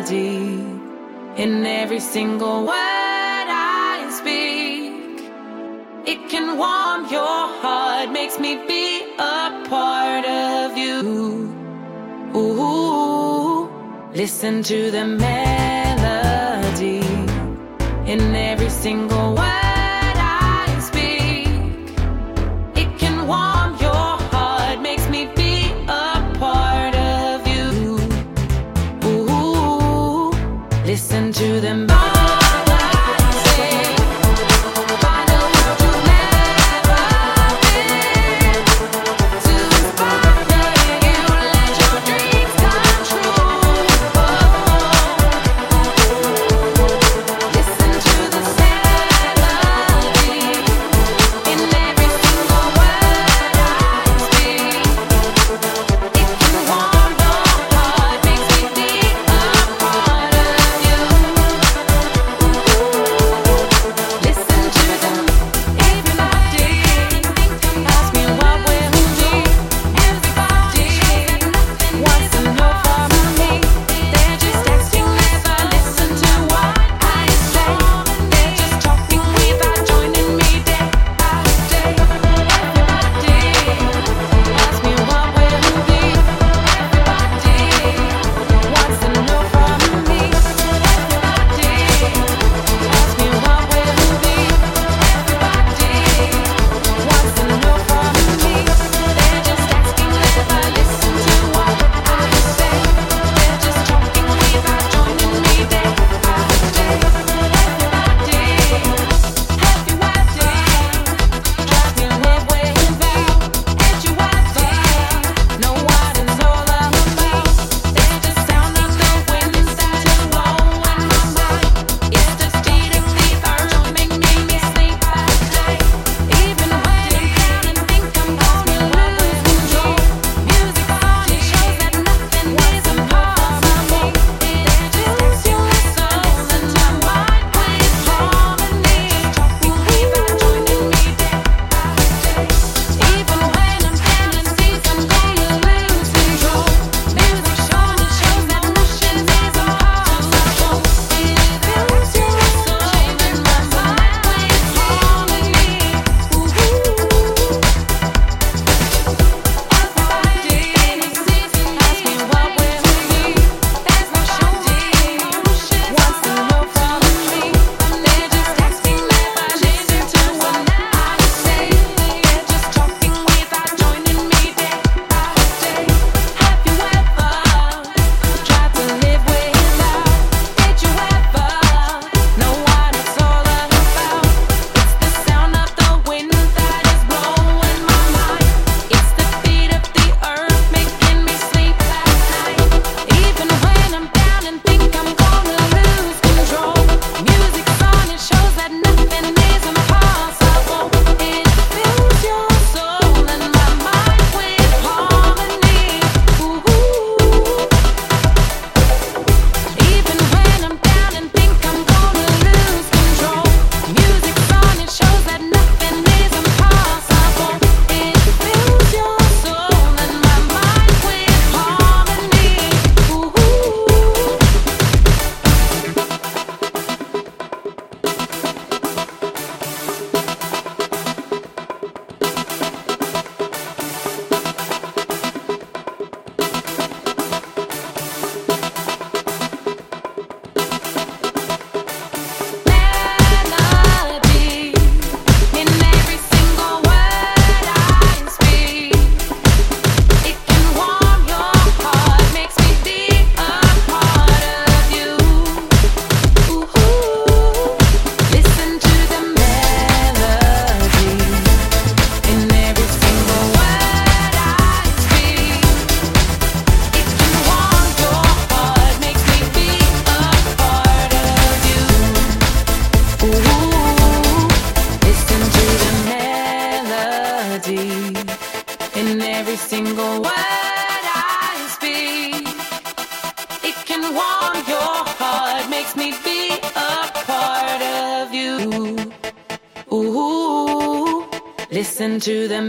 melody in every single word I speak. It can warm your heart, makes me be a part of you. Ooh, listen to the melody in every single listen to them.